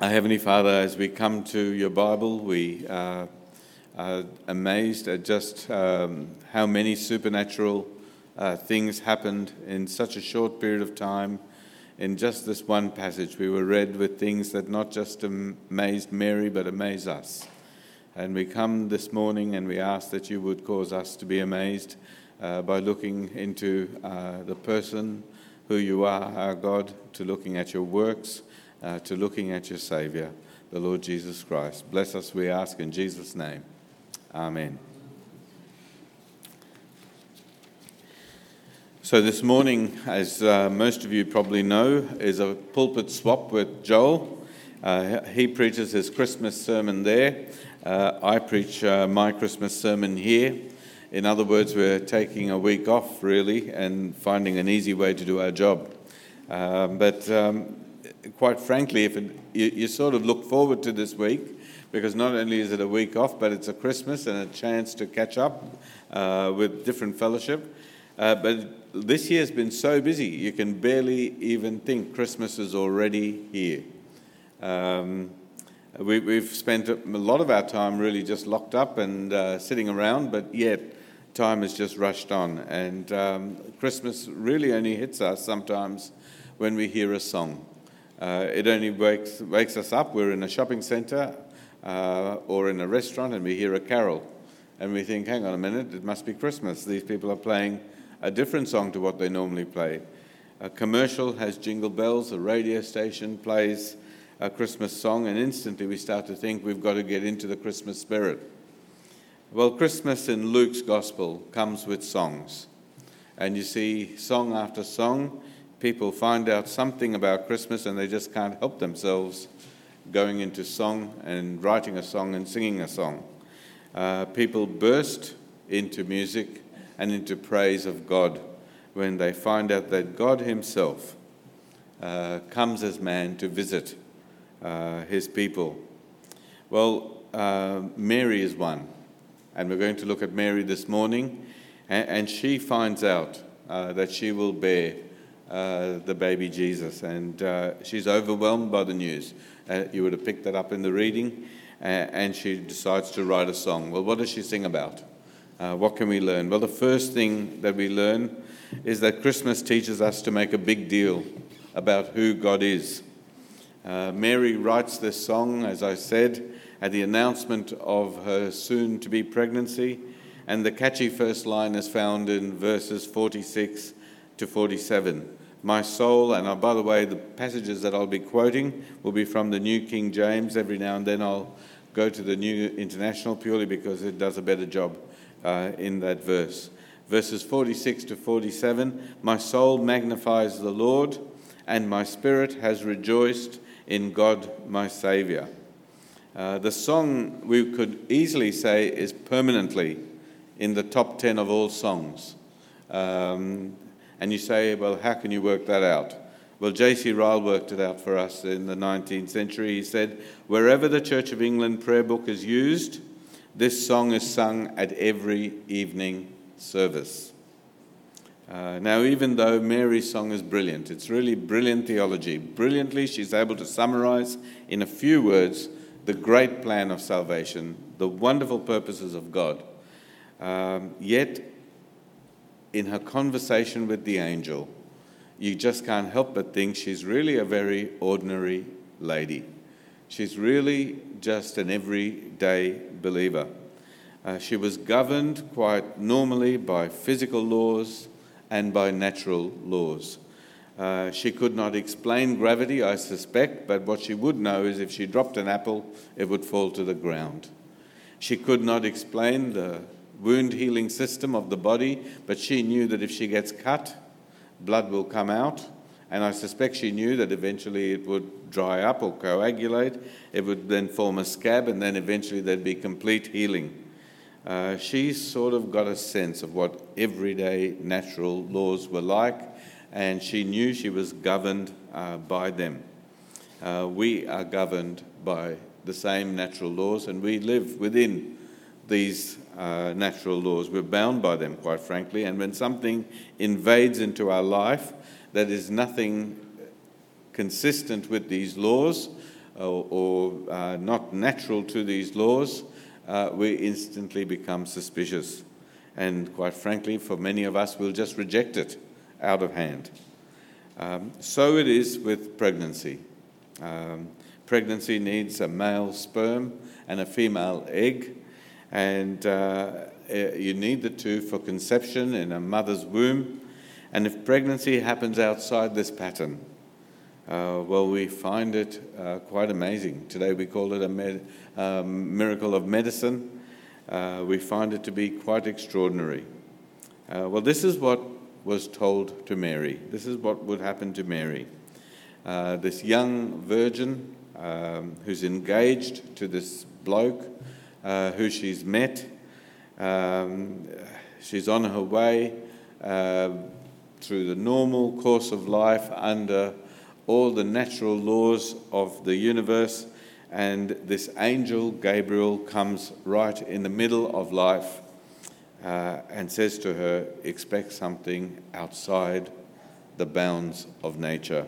Our Heavenly Father, as we come to your Bible, we uh, are amazed at just um, how many supernatural uh, things happened in such a short period of time. In just this one passage, we were read with things that not just amazed Mary, but amaze us. And we come this morning and we ask that you would cause us to be amazed uh, by looking into uh, the person who you are, our God, to looking at your works uh, to looking at your Savior, the Lord Jesus Christ. Bless us, we ask, in Jesus' name. Amen. So, this morning, as uh, most of you probably know, is a pulpit swap with Joel. Uh, he preaches his Christmas sermon there. Uh, I preach uh, my Christmas sermon here. In other words, we're taking a week off, really, and finding an easy way to do our job. Um, but um, quite frankly, if it, you, you, sort of look forward to this week because not only is it a week off, but it's a Christmas and a chance to catch up uh, with different fellowship. Uh, but this year has been so busy, you can barely even think Christmas is already here. Um, we, have spent a lot of our time really just locked up and uh, sitting around, but yet time has just rushed on. And um, Christmas really only hits us sometimes when we hear a song. Uh, it only wakes, wakes us up. We're in a shopping centre uh, or in a restaurant and we hear a carol. And we think, hang on a minute, it must be Christmas. These people are playing a different song to what they normally play. A commercial has jingle bells, a radio station plays a Christmas song, and instantly we start to think we've got to get into the Christmas spirit. Well, Christmas in Luke's gospel comes with songs. And you see song after song people find out something about Christmas and they just can't help themselves going into song and writing a song and singing a song. Uh, people burst into music and into praise of God when they find out that God Himself uh, comes as man to visit uh, His people. Well, uh, Mary is one, and we're going to look at Mary this morning, and, and she finds out uh, that she will bear uh, the baby Jesus. And uh, she's overwhelmed by the news. Uh, you would have picked that up in the reading. and she decides to write a song. Well, what does she sing about? Uh, what can we learn? Well, the first thing that we learn is that Christmas teaches us to make a big deal about who God is. Uh, Mary writes this song, as I said, at the announcement of her soon to be pregnancy, and the catchy first line is found in verses 46 to 47. My soul, and uh, by the way, the passages that I'll be quoting will be from the New King James. Every now and then I'll go to the New International purely because it does a better job uh, in that verse. Verses 46 to 47 My soul magnifies the Lord, and my spirit has rejoiced in God my Saviour. Uh, the song we could easily say is permanently in the top 10 of all songs. Um, and you say, well, how can you work that out? Well, J.C. Ryle worked it out for us in the 19th century. He said, wherever the Church of England prayer book is used, this song is sung at every evening service. Uh, now, even though Mary's song is brilliant, it's really brilliant theology. Brilliantly, she's able to summarize in a few words the great plan of salvation, the wonderful purposes of God. Um, yet, in her conversation with the angel, you just can't help but think she's really a very ordinary lady. She's really just an everyday believer. Uh, she was governed quite normally by physical laws and by natural laws. Uh, she could not explain gravity, I suspect, but what she would know is if she dropped an apple, it would fall to the ground. She could not explain the wound healing system of the body, but she knew that if she gets cut, blood will come out. And I suspect she knew that eventually it would dry up or coagulate. It would then form a scab, and then eventually there'd be complete healing. Uh, she sort of got a sense of what everyday natural laws were like, and she knew she was governed uh, by them. Uh, we are governed by the same natural laws, and we live within these uh, natural laws. We're bound by them, quite frankly. And when something invades into our life that is nothing consistent with these laws, or, or uh, not natural to these laws, uh, we instantly become suspicious. And quite frankly, for many of us, we'll just reject it out of hand. Um, so it is with pregnancy. Um, pregnancy needs a male sperm and a female egg, and uh, eh, you need the two for conception in a mother's womb. And if pregnancy happens outside this pattern, uh, well, we find it uh, quite amazing. Today we call it a med- um, miracle of medicine. Uh, we find it to be quite extraordinary. Uh, well, this is what was told to Mary. This is what would happen to Mary. Uh, this young virgin um, who's engaged to this bloke uh, who she's met. Um, she's on her way uh, through the normal course of life under all the natural laws of the universe, and this angel Gabriel comes right in the middle of life uh, and says to her, Expect something outside the bounds of nature.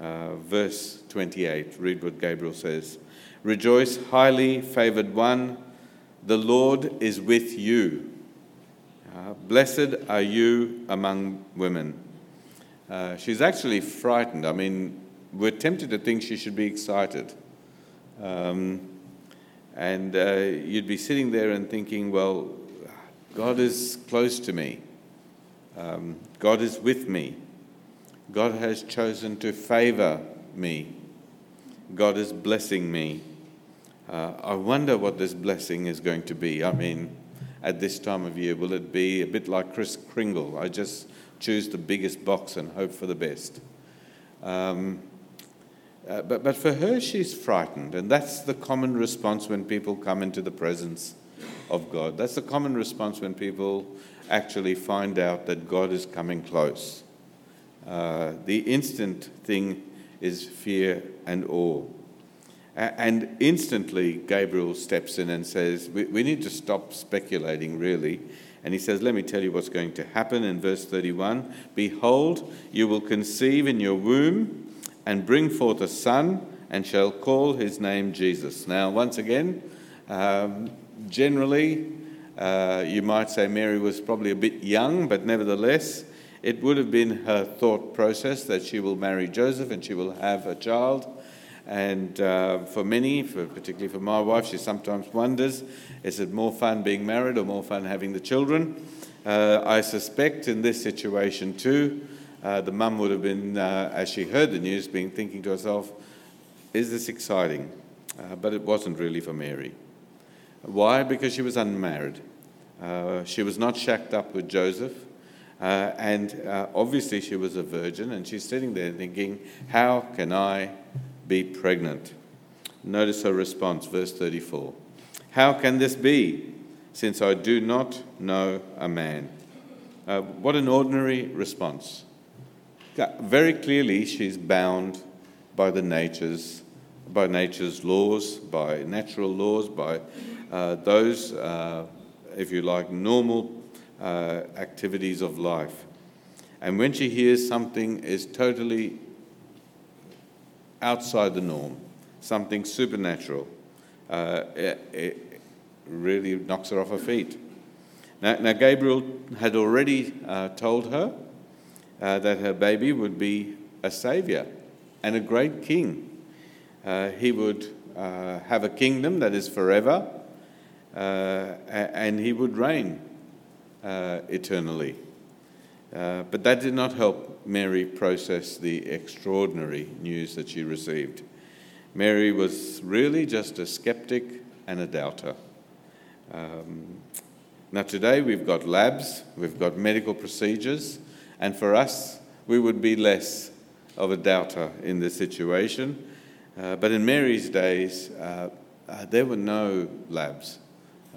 Uh, verse 28, read what Gabriel says Rejoice, highly favored one, the Lord is with you. Uh, blessed are you among women. Uh, she's actually frightened. I mean, we're tempted to think she should be excited. Um, and uh, you'd be sitting there and thinking, well, God is close to me. Um, God is with me. God has chosen to favor me. God is blessing me. Uh, I wonder what this blessing is going to be. I mean, at this time of year, will it be a bit like Kris Kringle? I just choose the biggest box and hope for the best. Um, uh, but, but for her, she's frightened, and that's the common response when people come into the presence of God. That's the common response when people actually find out that God is coming close. Uh, the instant thing is fear and awe. And instantly, Gabriel steps in and says, we, need to stop speculating, really. And he says, Let me tell you what's going to happen in verse 31 Behold, you will conceive in your womb and bring forth a son, and shall call his name Jesus. Now, once again, um, generally, uh, you might say Mary was probably a bit young, but nevertheless, it would have been her thought process that she will marry Joseph and she will have a child. And uh, for many, for, particularly for my wife, she sometimes wonders is it more fun being married or more fun having the children? Uh, I suspect in this situation too, uh, the mum would have been, uh, as she heard the news, been thinking to herself, is this exciting? Uh, but it wasn't really for Mary. Why? Because she was unmarried. Uh, she was not shacked up with Joseph. and obviously, she was a virgin, and she's sitting there thinking, How can I be pregnant. Notice her response, verse 34. How can this be, since I do not know a man? Uh, what an ordinary response. Very clearly, she's bound by the nature's, by nature's laws, by natural laws, by uh, those, uh, if you like, normal uh, activities of life. And when she hears something is totally outside the norm, something supernatural. Uh, it, it, really knocks her off her feet. Now, now Gabriel had already uh, told her uh, that her baby would be a savior and a great king. Uh, he would uh, have a kingdom that is forever, uh, and he would reign eternally. But that did not help Mary process the extraordinary news that she received. Mary was really just a skeptic and a doubter. Um, now, today we've got labs, we've got medical procedures, and for us, we would be less of a doubter in this situation. Uh, but in Mary's days, uh, uh, there were no labs.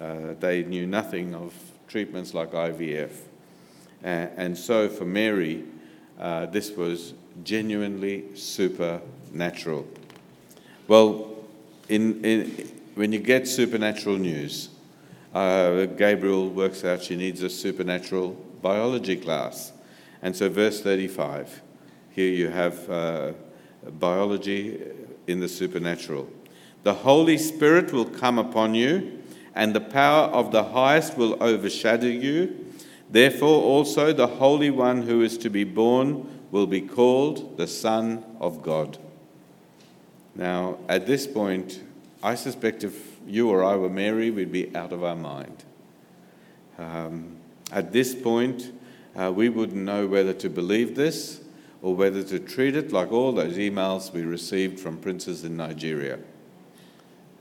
Uh, they knew nothing of treatments like IVF. And so for Mary, uh, this was genuinely supernatural. Well, in, in, when you get supernatural news, uh, Gabriel works out she needs a supernatural biology class. And so, verse 35, here you have uh, biology in the supernatural. The Holy Spirit will come upon you, and the power of the highest will overshadow you. Therefore, also the Holy One who is to be born will be called the Son of God. Now, at this point, I suspect if you or I were Mary, we'd be out of our mind. Um, at this point, uh, we wouldn't know whether to believe this or whether to treat it like all those emails we received from princes in Nigeria.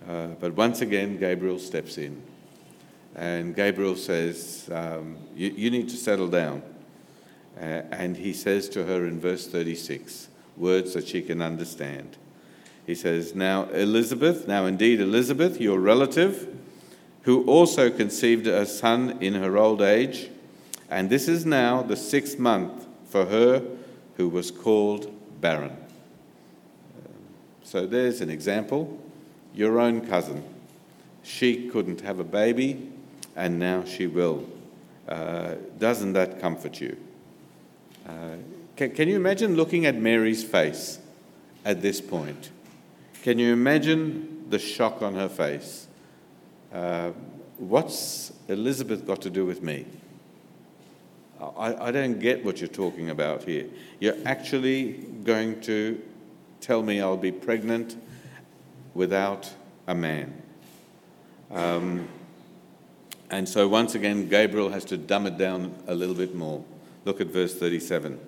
Uh, but once again, Gabriel steps in. And Gabriel says, um, you, you, need to settle down. Uh, and he says to her in verse 36, words that she can understand. He says, Now Elizabeth, now indeed Elizabeth, your relative, who also conceived a son in her old age, and this is now the sixth month for her who was called barren. So there's an example. Your own cousin. She couldn't have a baby, and now she will. Uh, doesn't that comfort you? Uh, can, can you imagine looking at Mary's face at this point? Can you imagine the shock on her face? Uh, what's Elizabeth got to do with me? I, I don't get what you're talking about here. You're actually going to tell me I'll be pregnant without a man. Um, and so, once again, Gabriel has to dumb it down a little bit more. Look at verse 37.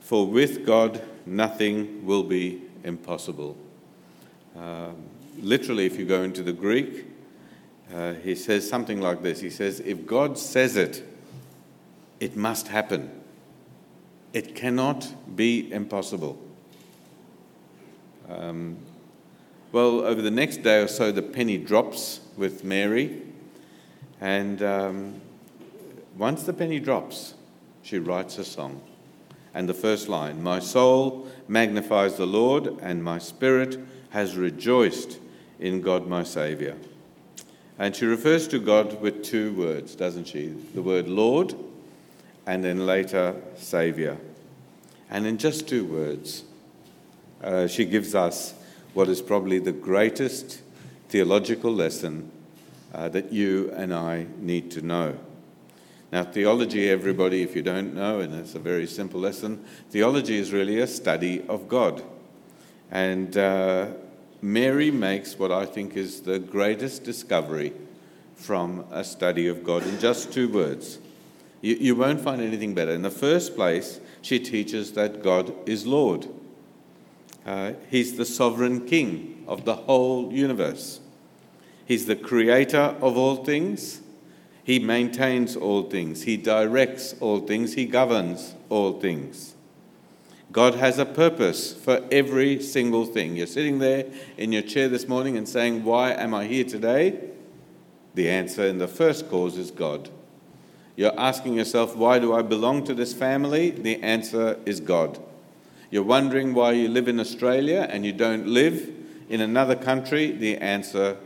For with God, nothing will be impossible. Um, literally, if you go into the Greek, uh, he says something like this He says, If God says it, it must happen. It cannot be impossible. Um, well, over the next day or so, the penny drops with Mary. And um, once the penny drops, she writes a song. And the first line My soul magnifies the Lord, and my spirit has rejoiced in God my Saviour. And she refers to God with two words, doesn't she? The word Lord and then later Saviour. And in just two words, uh, she gives us what is probably the greatest theological lesson uh, that you and I need to know. Now, theology, everybody, if you don't know, and it's a very simple lesson, theology is really a study of God. And uh, Mary makes what I think is the greatest discovery from a study of God in just two words. You, you won't find anything better. In the first place, she teaches that God is Lord. Uh, he's the sovereign king of the whole universe. He's the creator of all things. He maintains all things. He directs all things. He governs all things. God has a purpose for every single thing. You're sitting there in your chair this morning and saying, Why am I here today? The answer in the first cause is God. You're asking yourself, Why do I belong to this family? The answer is God. You're wondering why you live in Australia and you don't live in another country? The answer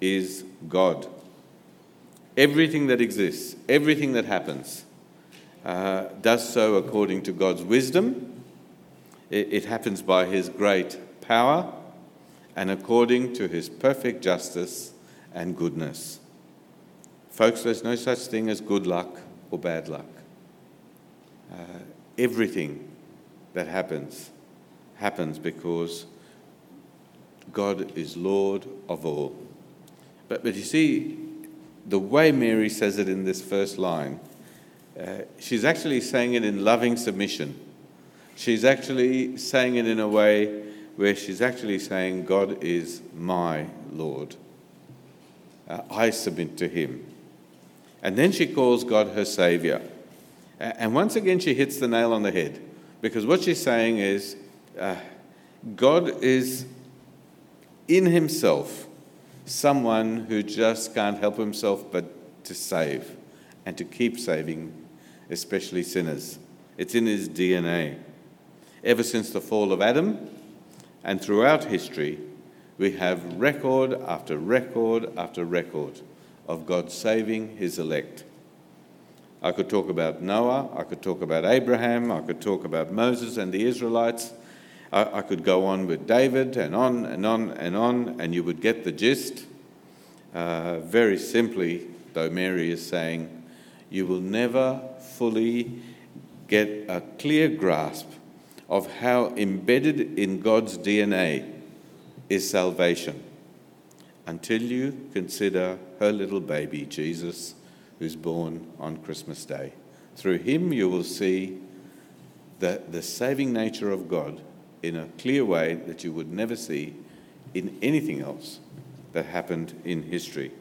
is God. Everything that exists, everything that happens, uh, does so according to God's wisdom it, it happens by his great power and according to his perfect justice and goodness. Folks, there's no such thing as good luck or bad luck. Uh, everything that happens happens because God is Lord of all. But, but you see, the way Mary says it in this first line, uh, she's actually saying it in loving submission. She's actually saying it in a way where she's actually saying, God is my Lord. Uh, I submit to him. And then she calls God her Savior. And once again, she hits the nail on the head because what she's saying is uh, God is in himself someone who just can't help himself but to save and to keep saving, especially sinners. It's in his DNA. Ever since the fall of Adam and throughout history, we have record after record after record of God saving his elect. I could talk about Noah, I could talk about Abraham, I could talk about Moses and the Israelites. I, I could go on with David and on and on and on, and you would get the gist. Uh, very simply, though, Mary is saying, you will never fully get a clear grasp of how embedded in God's DNA is salvation until you consider her little baby, Jesus, who's born on Christmas Day. Through him, you will see the, the saving nature of God in a clear way that you would never see in anything else that happened in history.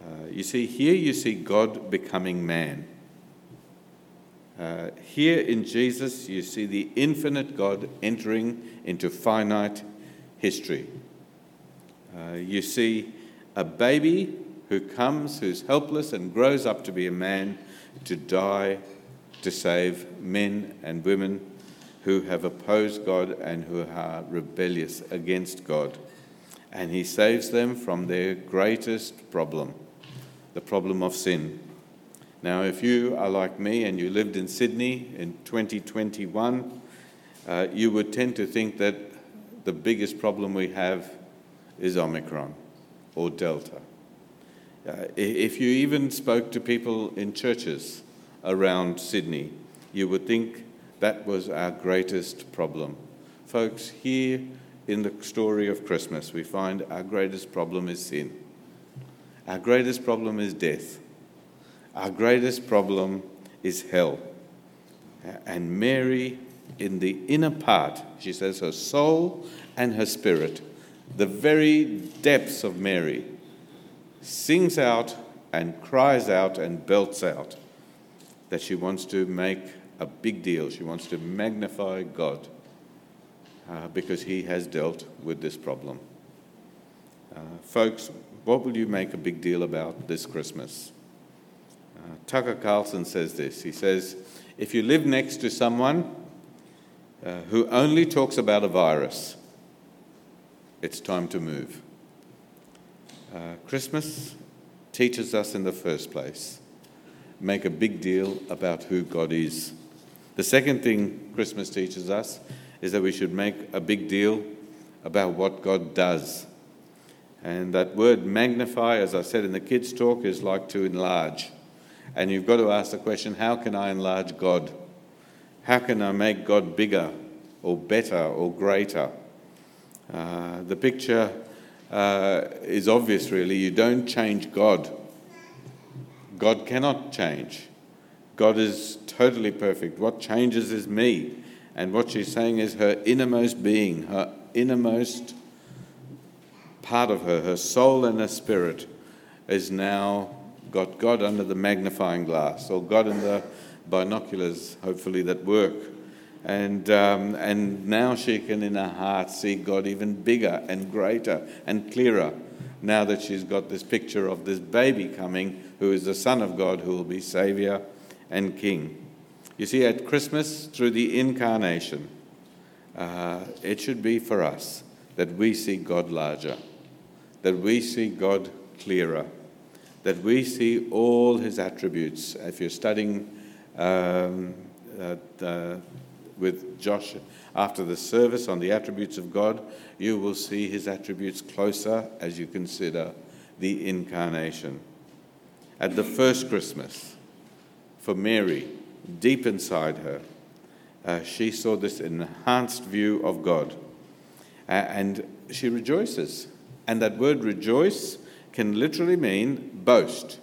Uh, you see, here you see God becoming man. Uh, here in Jesus, you see the infinite God entering into finite history. Uh, you see a baby who comes, who's helpless, and grows up to be a man to die to save men and women who have opposed God and who are rebellious against God. And he saves them from their greatest problem, the problem of sin. Now, if you are like me and you lived in Sydney in 2021, uh, you would tend to think that the biggest problem we have is Omicron or Delta. Uh, if you even spoke to people in churches around Sydney, you would think that was our greatest problem. Folks, here in the story of Christmas, we find our greatest problem is sin. Our greatest problem is death. Our greatest problem is hell. And Mary, in the inner part, she says her soul and her spirit, the very depths of Mary, sings out and cries out and belts out that she wants to make a big deal. She wants to magnify God uh, because He has dealt with this problem. Uh, folks, what will you make a big deal about this Christmas? Uh, Tucker Carlson says this. He says, if you live next to someone uh, who only talks about a virus, it's time to move. Uh, Christmas teaches us in the first place make a big deal about who God is. The second thing Christmas teaches us is that we should make a big deal about what God does. And that word magnify, as I said in the kids' talk, is like to enlarge. And you've got to ask the question how can I enlarge God? How can I make God bigger or better or greater? Uh, the picture uh, is obvious, really. You don't change God. God cannot change. God is totally perfect. What changes is me. And what she's saying is her innermost being, her innermost part of her, her soul and her spirit, is now got God under the magnifying glass, or God in the binoculars, hopefully, that work. And, um, and now she can, in her heart, see God even bigger and greater and clearer now that she's got this picture of this baby coming who is the Son of God who will be Savior and King. You see, at Christmas, through the incarnation, uh, it should be for us that we see God larger, that we see God clearer, that we see all his attributes. If you're studying um, uh, with Josh after the service on the attributes of God, you will see his attributes closer as you consider the incarnation. At the first Christmas, for Mary, deep inside her, uh, she saw this enhanced view of God. Uh, and she rejoices. And that word rejoice can literally mean boast.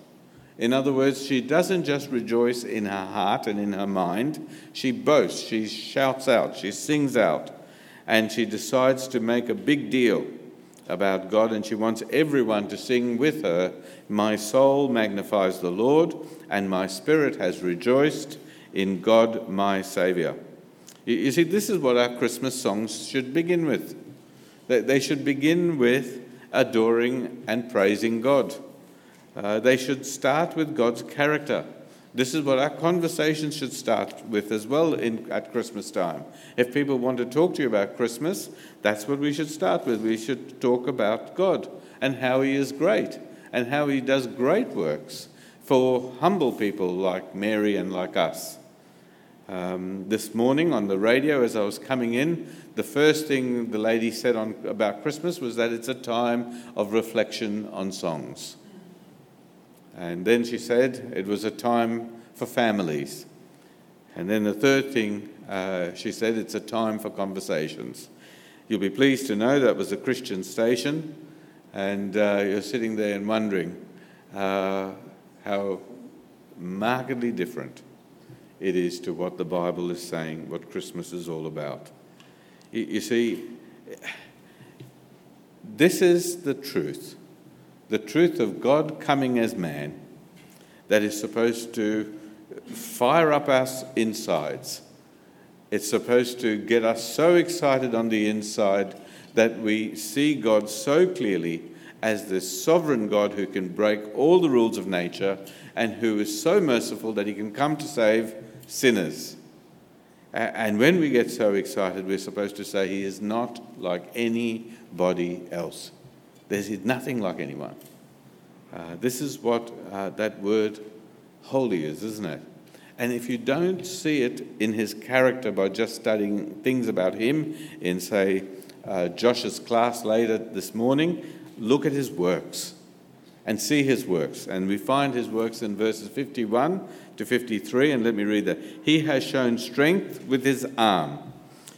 In other words, she doesn't just rejoice in her heart and in her mind, she boasts, she shouts out, she sings out, and she decides to make a big deal about God, and she wants everyone to sing with her My soul magnifies the Lord, and my spirit has rejoiced in God my Saviour. You see, this is what our Christmas songs should begin with. They should begin with adoring and praising God. Uh, they should start with God's character. This is what our conversations should start with as well in, at Christmas time. If people want to talk to you about Christmas, that's what we should start with. We should talk about God and how He is great and how He does great works for humble people like Mary and like us. Um, this morning on the radio, as I was coming in, the first thing the lady said on, about Christmas was that it's a time of reflection on songs. And then she said it was a time for families. And then the third thing uh, she said it's a time for conversations. You'll be pleased to know that was a Christian station, and uh, you're sitting there and wondering uh, how markedly different it is to what the Bible is saying, what Christmas is all about. You, you see, this is the truth the truth of God coming as man that is supposed to fire up our insides. It's supposed to get us so excited on the inside that we see God so clearly as this sovereign God who can break all the rules of nature and who is so merciful that he can come to save sinners. And when we get so excited, we're supposed to say, He is not like anybody else. There's nothing like anyone. Uh, this is what uh, that word holy is, isn't it? And if you don't see it in his character by just studying things about him in, say, uh, Josh's class later this morning, look at his works and see his works. And we find his works in verses 51 to 53, and let me read that. He has shown strength with his arm,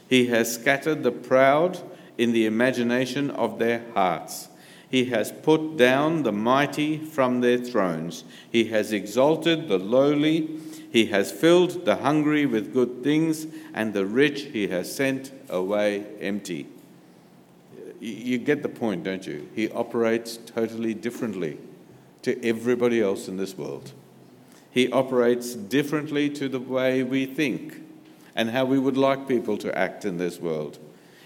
he has scattered the proud in the imagination of their hearts. He has put down the mighty from their thrones. He has exalted the lowly. He has filled the hungry with good things, and the rich he has sent away empty. You get the point, don't you? He operates totally differently to everybody else in this world. He operates differently to the way we think and how we would like people to act in this world.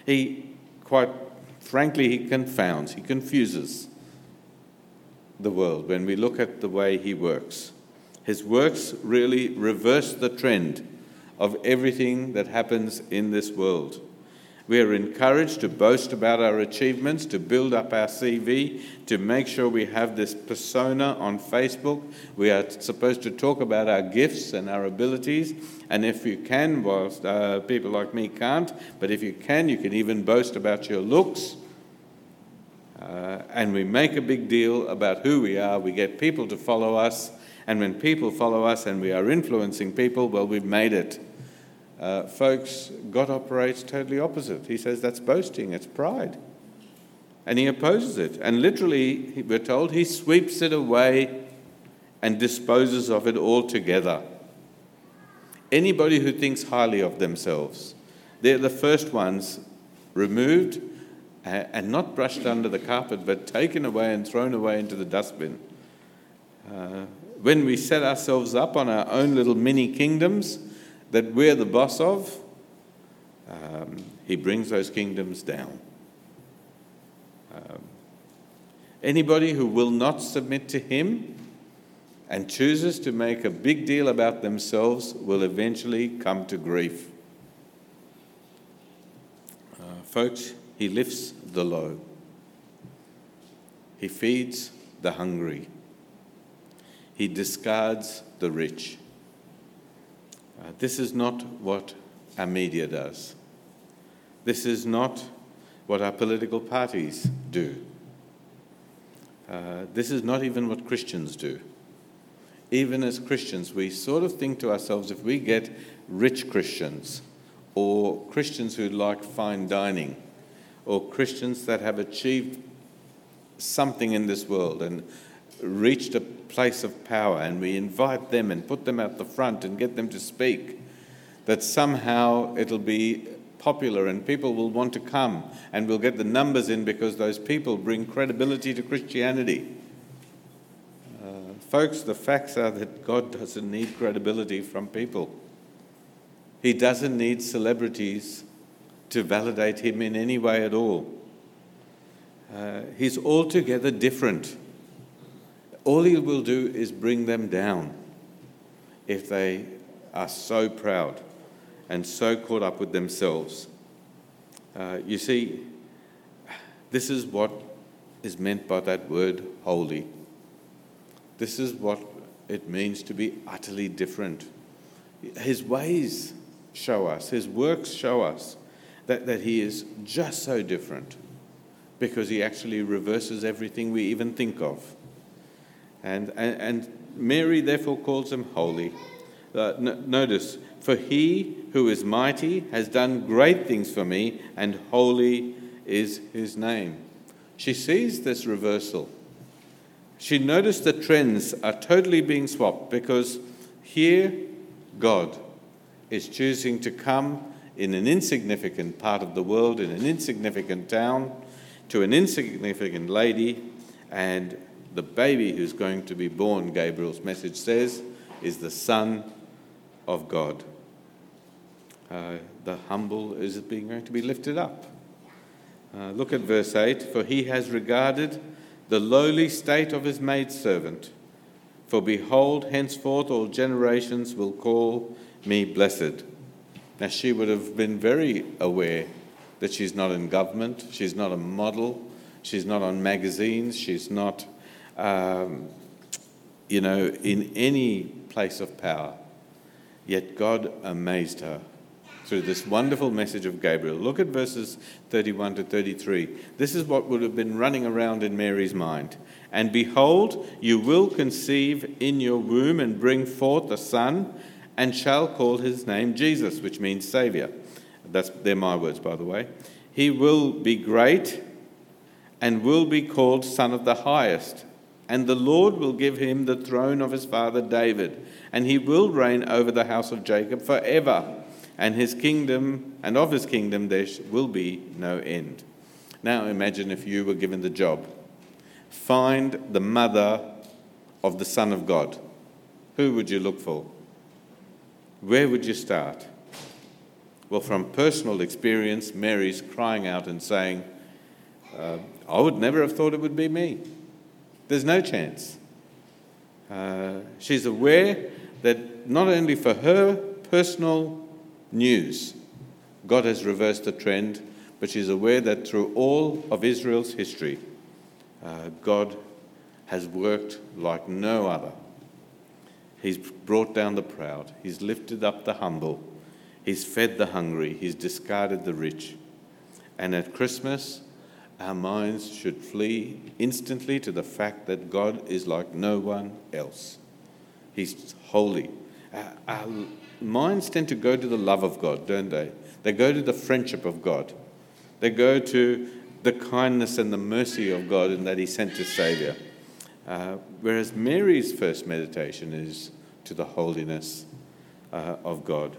He, quite frankly, he confounds, he confuses the world when we look at the way he works. His works really reverse the trend of everything that happens in this world. We are encouraged to boast about our achievements, to build up our CV, to make sure we have this persona on Facebook. We are supposed to talk about our gifts and our abilities. And if you can, whilst uh, people like me can't, but if you can, you can even boast about your looks. Uh, and we make a big deal about who we are. We get people to follow us. And when people follow us and we are influencing people, well, we've made it. Uh, folks, God operates totally opposite. He says that's boasting, it's pride. And he opposes it. And literally, we're told, he sweeps it away and disposes of it altogether. Anybody who thinks highly of themselves, they're the first ones removed and not brushed under the carpet, but taken away and thrown away into the dustbin. Uh, when we set ourselves up on our own little mini kingdoms, that we're the boss of, um, he brings those kingdoms down. Um, anybody who will not submit to him and chooses to make a big deal about themselves will eventually come to grief. Uh, folks, he lifts the low, he feeds the hungry, he discards the rich. Uh, this is not what our media does. This is not what our political parties do. Uh, this is not even what Christians do. Even as Christians, we sort of think to ourselves if we get rich Christians, or Christians who like fine dining, or Christians that have achieved something in this world and reached a place of power and we invite them and put them at the front and get them to speak, that somehow it'll be popular and people will want to come and we'll get the numbers in because those people bring credibility to Christianity. Uh, folks, the facts are that God doesn't need credibility from people. He doesn't need celebrities to validate him in any way at all. Uh, he's altogether different all he will do is bring them down if they are so proud and so caught up with themselves. Uh, you see, this is what is meant by that word holy. This is what it means to be utterly different His ways show us, His works show us that, that He is just so different because He actually reverses everything we even think of. And, and, and Mary therefore calls Him holy. Uh, n- notice, for He who is mighty has done great things for me, and holy is His name. She sees this reversal. She noticed the trends are totally being swapped because here God is choosing to come in an insignificant part of the world, in an insignificant town, to an insignificant lady, and the baby who's going to be born, Gabriel's message says, is the Son of God. Uh, the humble is being going to be lifted up. Uh, look at verse 8 For he has regarded the lowly state of his maidservant. For behold, henceforth all generations will call me blessed. Now, she would have been very aware that she's not in government, she's not a model, she's not on magazines, she's not, um, you know, in any place of power. Yet God amazed her through this wonderful message of Gabriel. Look at verses 31 to 33. This is what would have been running around in Mary's mind. And behold, you will conceive in your womb and bring forth a son, and shall call his name Jesus, which means Saviour. That's, they're my words, by the way. He will be great and will be called Son of the Highest. And the Lord will give him the throne of his father David, and he will reign over the house of Jacob forever and his kingdom, and of his kingdom there will be no end. Now imagine if you were given the job find the mother of the Son of God. Who would you look for? Where would you start? Well, from personal experience, Mary's crying out and saying, uh, I would never have thought it would be me. There's no chance. Uh, she's aware that not only for her personal news. God has reversed the trend, but she's aware that through all of Israel's history, uh, God has worked like no other. He's brought down the proud, He's lifted up the humble, He's fed the hungry, He's discarded the rich. And at Christmas, our minds should flee instantly to the fact that God is like no one else. He's holy. Our, minds tend to go to the love of God, don't they? They go to the friendship of God. They go to the kindness and the mercy of God and that He sent His Saviour. Uh, whereas Mary's first meditation is to the holiness uh, of God.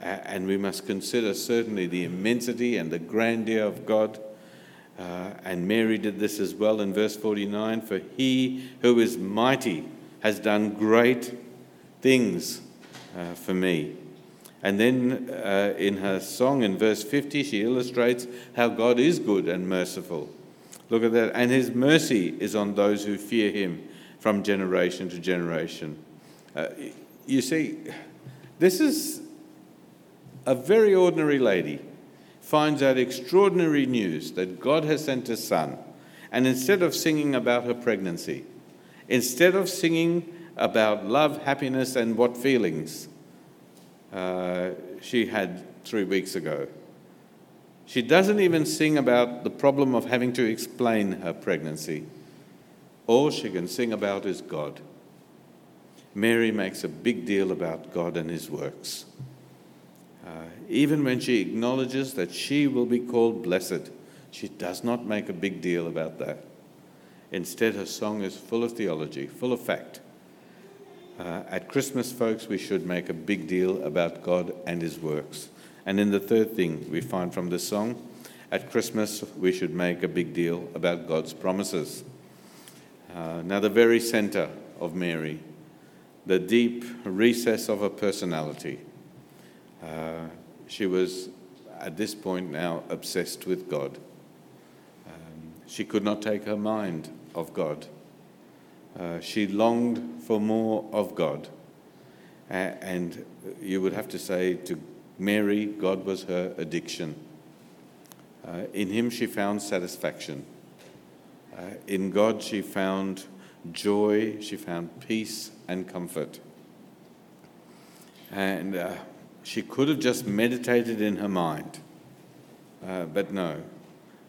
Uh, and we must consider certainly the immensity and the grandeur of God. Uh, and Mary did this as well in verse 49 For he who is mighty has done great things uh, for me. And then uh, in her song in verse 50, she illustrates how God is good and merciful. Look at that. And his mercy is on those who fear him from generation to generation. Uh, you see, this is a very ordinary lady finds out extraordinary news that God has sent his son. And instead of singing about her pregnancy, instead of singing about love, happiness, and what feelings uh, she had three weeks ago. She doesn't even sing about the problem of having to explain her pregnancy. All she can sing about is God. Mary makes a big deal about God and his works. Uh, even when she acknowledges that she will be called blessed, she does not make a big deal about that. Instead, her song is full of theology, full of fact. Uh, at Christmas, folks, we should make a big deal about God and His works. And in the third thing we find from this song at Christmas, we should make a big deal about God's promises. Uh, now, the very center of Mary, the deep recess of her personality, uh, she was at this point now obsessed with God. Um, she could not take her mind of God. Uh, she longed for more of God. And you would have to say to Mary, God was her addiction. Uh, in Him, she found satisfaction. Uh, in God, she found joy, she found peace and comfort. And she could have just meditated in her mind. Uh, but no,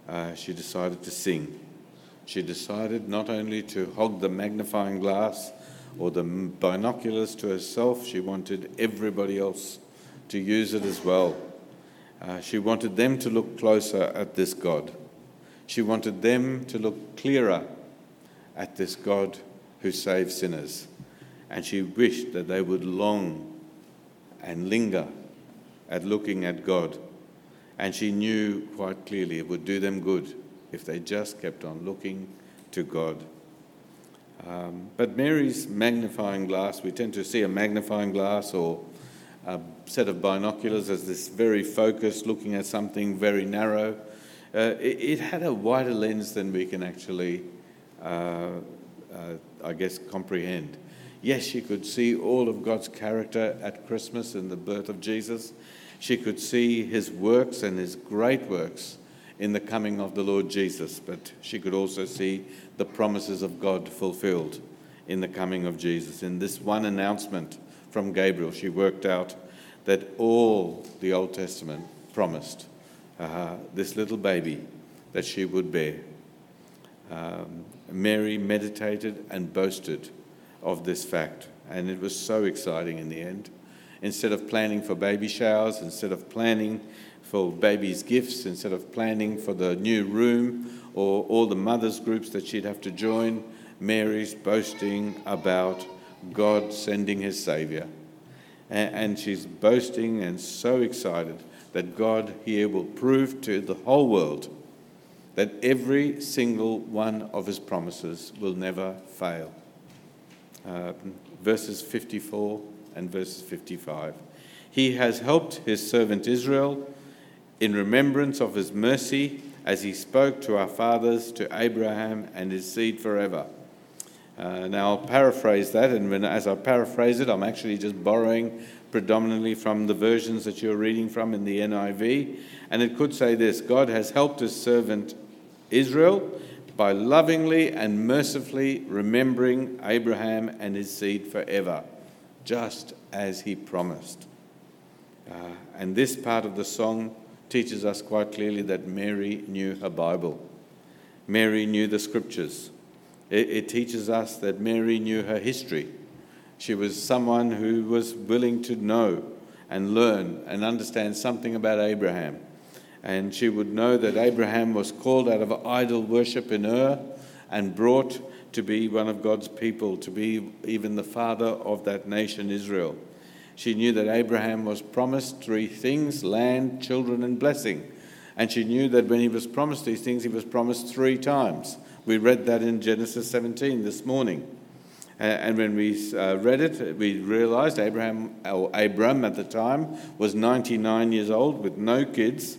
uh, she decided to sing. She decided not only to hog the magnifying glass or the binoculars to herself, she wanted everybody else to use it as well. Uh, she wanted them to look closer at this God. She wanted them to look clearer at this God who saves sinners. And she wished that they would long and linger at looking at God. And she knew quite clearly it would do them good if they just kept on looking to God. Um, but Mary's magnifying glass, we tend to see a magnifying glass or a set of binoculars as this very focused, looking at something very narrow. Uh, it, it, had a wider lens than we can actually, uh, uh, I guess, comprehend. Yes, she could see all of God's character at Christmas in the birth of Jesus. She could see his works and his great works in the coming of the Lord Jesus, but she could also see the promises of God fulfilled in the coming of Jesus. In this one announcement from Gabriel, she worked out that all the Old Testament promised uh, this little baby that she would bear. Um, Mary meditated and boasted of this fact, and it was so exciting in the end. Instead of planning for baby showers, instead of planning for babies' gifts, instead of planning for the new room or all the mothers' groups that she'd have to join, Mary's boasting about God sending his Savior. And she's boasting and so excited that God here will prove to the whole world that every single one of his promises will never fail. Uh, verses 54 and verses 55. He has helped his servant Israel in remembrance of his mercy as he spoke to our fathers, to Abraham and his seed forever. Uh, now, I'll paraphrase that, and when, as I paraphrase it, I'm actually just borrowing predominantly from the versions that you're reading from in the NIV. And it could say this God has helped his servant Israel by lovingly and mercifully remembering Abraham and his seed forever, just as he promised. Uh, and this part of the song teaches us quite clearly that Mary knew her Bible. Mary knew the scriptures. It, it, teaches us that Mary knew her history. She was someone who was willing to know and learn and understand something about Abraham and she would know that Abraham was called out of idol worship in Ur and brought to be one of God's people, to be even the father of that nation, Israel. She knew that Abraham was promised three things land, children, and blessing. And she knew that when he was promised these things, he was promised three times. We read that in Genesis 17 this morning. And when we uh, read it, we realized Abraham, or Abram at the time, was 99 years old with no kids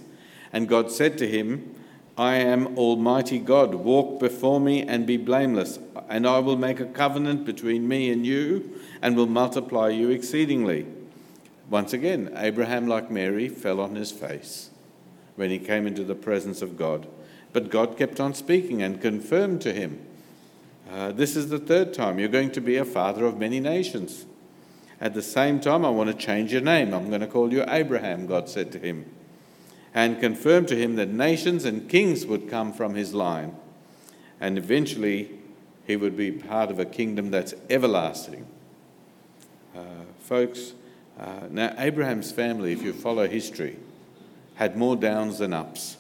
and God said to him, I am Almighty God. Walk before me and be blameless, and I will make a covenant between me and you, and will multiply you exceedingly. Once again, Abraham, like Mary, fell on his face when he came into the presence of God. But God kept on speaking and confirmed to him, uh, This is the third time you're going to be a father of many nations. At the same time, I want to change your name. I'm going to call you Abraham, God said to him and confirmed to him that nations and kings would come from his line. And eventually, he would be part of a kingdom that's everlasting. Uh, folks, uh, now Abraham's family, if you follow history, had more downs than ups.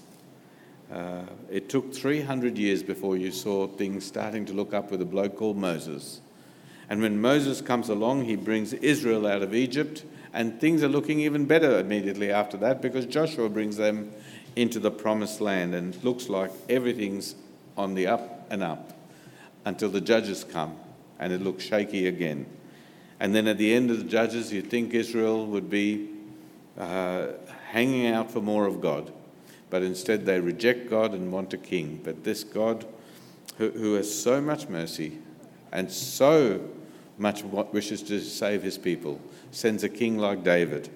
Uh, it took 300 years before you saw things starting to look up with a bloke called Moses. And when Moses comes along, he brings Israel out of Egypt and things are looking even better immediately after that because Joshua brings them into the promised land and it looks like everything's on the up and up until the judges come and it looks shaky again. And then at the end of the judges, you think Israel would be uh, hanging out for more of God. But instead, they reject God and want a king. But this God, who, who has so much mercy and so much what wishes to save his people, sends a king like David.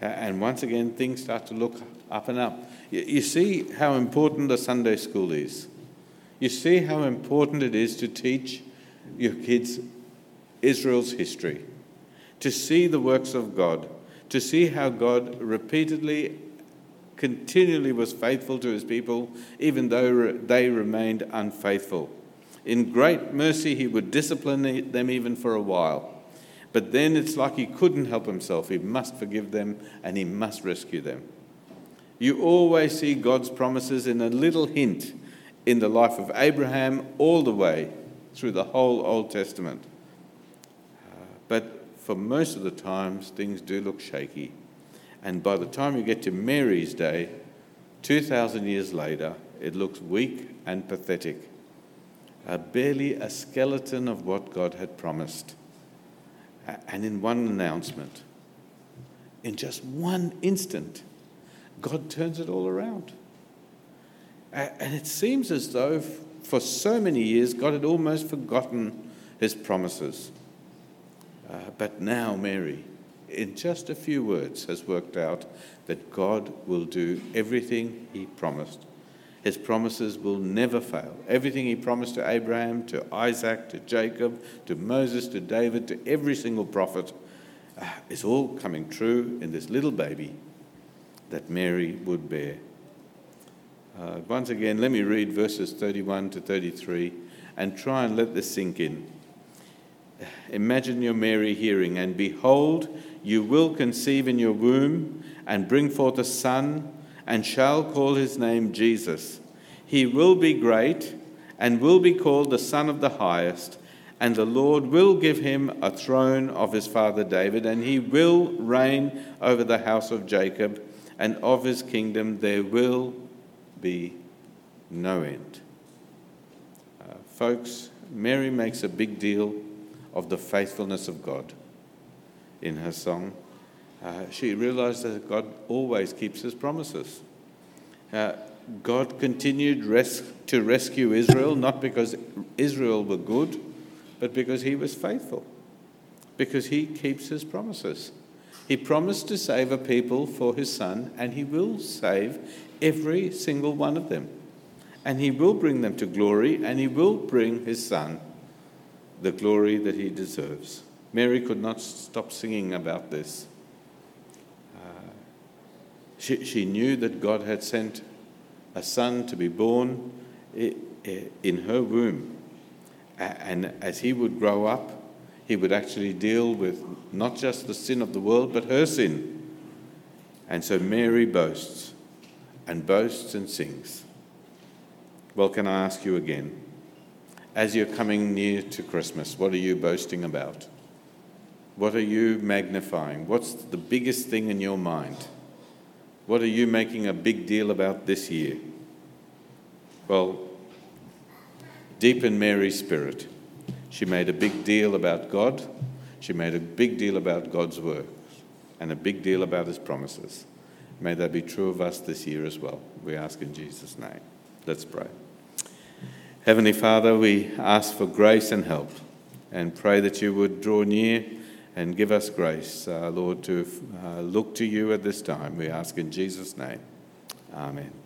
And once again, things start to look up and up. You see how important the Sunday school is. You see how important it is to teach your kids Israel's history, to see the works of God, to see how God repeatedly, continually was faithful to his people, even though they remained unfaithful. In great mercy, he would discipline them even for a while. But then it's like he couldn't help himself. He must forgive them and he must rescue them. You always see God's promises in a little hint in the life of Abraham all the way through the whole Old Testament. Uh, but for most of the times, things do look shaky. And by the time you get to Mary's day, 2,000 years later, it looks weak and pathetic. Uh, barely a skeleton of what God had promised. And in one announcement, in just one instant, God turns it all around. And it seems as though for so many years God had almost forgotten his promises. Uh, but now, Mary, in just a few words, has worked out that God will do everything he promised. His promises will never fail. Everything he promised to Abraham, to Isaac, to Jacob, to Moses, to David, to every single prophet uh, is all coming true in this little baby that Mary would bear. Uh, once again, let me read verses 31 to 33 and try and let this sink in. Imagine your Mary hearing, and behold, you will conceive in your womb and bring forth a son, and shall call his name Jesus. He will be great and will be called the Son of the Highest, and the Lord will give him a throne of his father David, and he will reign over the house of Jacob, and of his kingdom there will be no end. Uh, folks, Mary makes a big deal of the faithfulness of God in her song. Uh, she realized that God always keeps his promises. Uh, God continued res- to rescue Israel, not because Israel were good, but because he was faithful, because he keeps his promises. He promised to save a people for his son, and he will save every single one of them. And he will bring them to glory, and he will bring his son the glory that he deserves. Mary could not stop singing about this. She, she knew that God had sent a son to be born in her womb. And as he would grow up, he would actually deal with not just the sin of the world, but her sin. And so Mary boasts and boasts and sings. Well, can I ask you again? As you're coming near to Christmas, what are you boasting about? What are you magnifying? What's the biggest thing in your mind? What are you making a big deal about this year? Well, deep in Mary's spirit, she made a big deal about God. She made a big deal about God's work, and a big deal about his promises. May that be true of us this year as well. We ask in Jesus' name. Let's pray. Heavenly Father, we ask for grace and help and pray that you would draw near and give us grace, uh, Lord, to uh, look to you at this time. We ask in Jesus' name. Amen.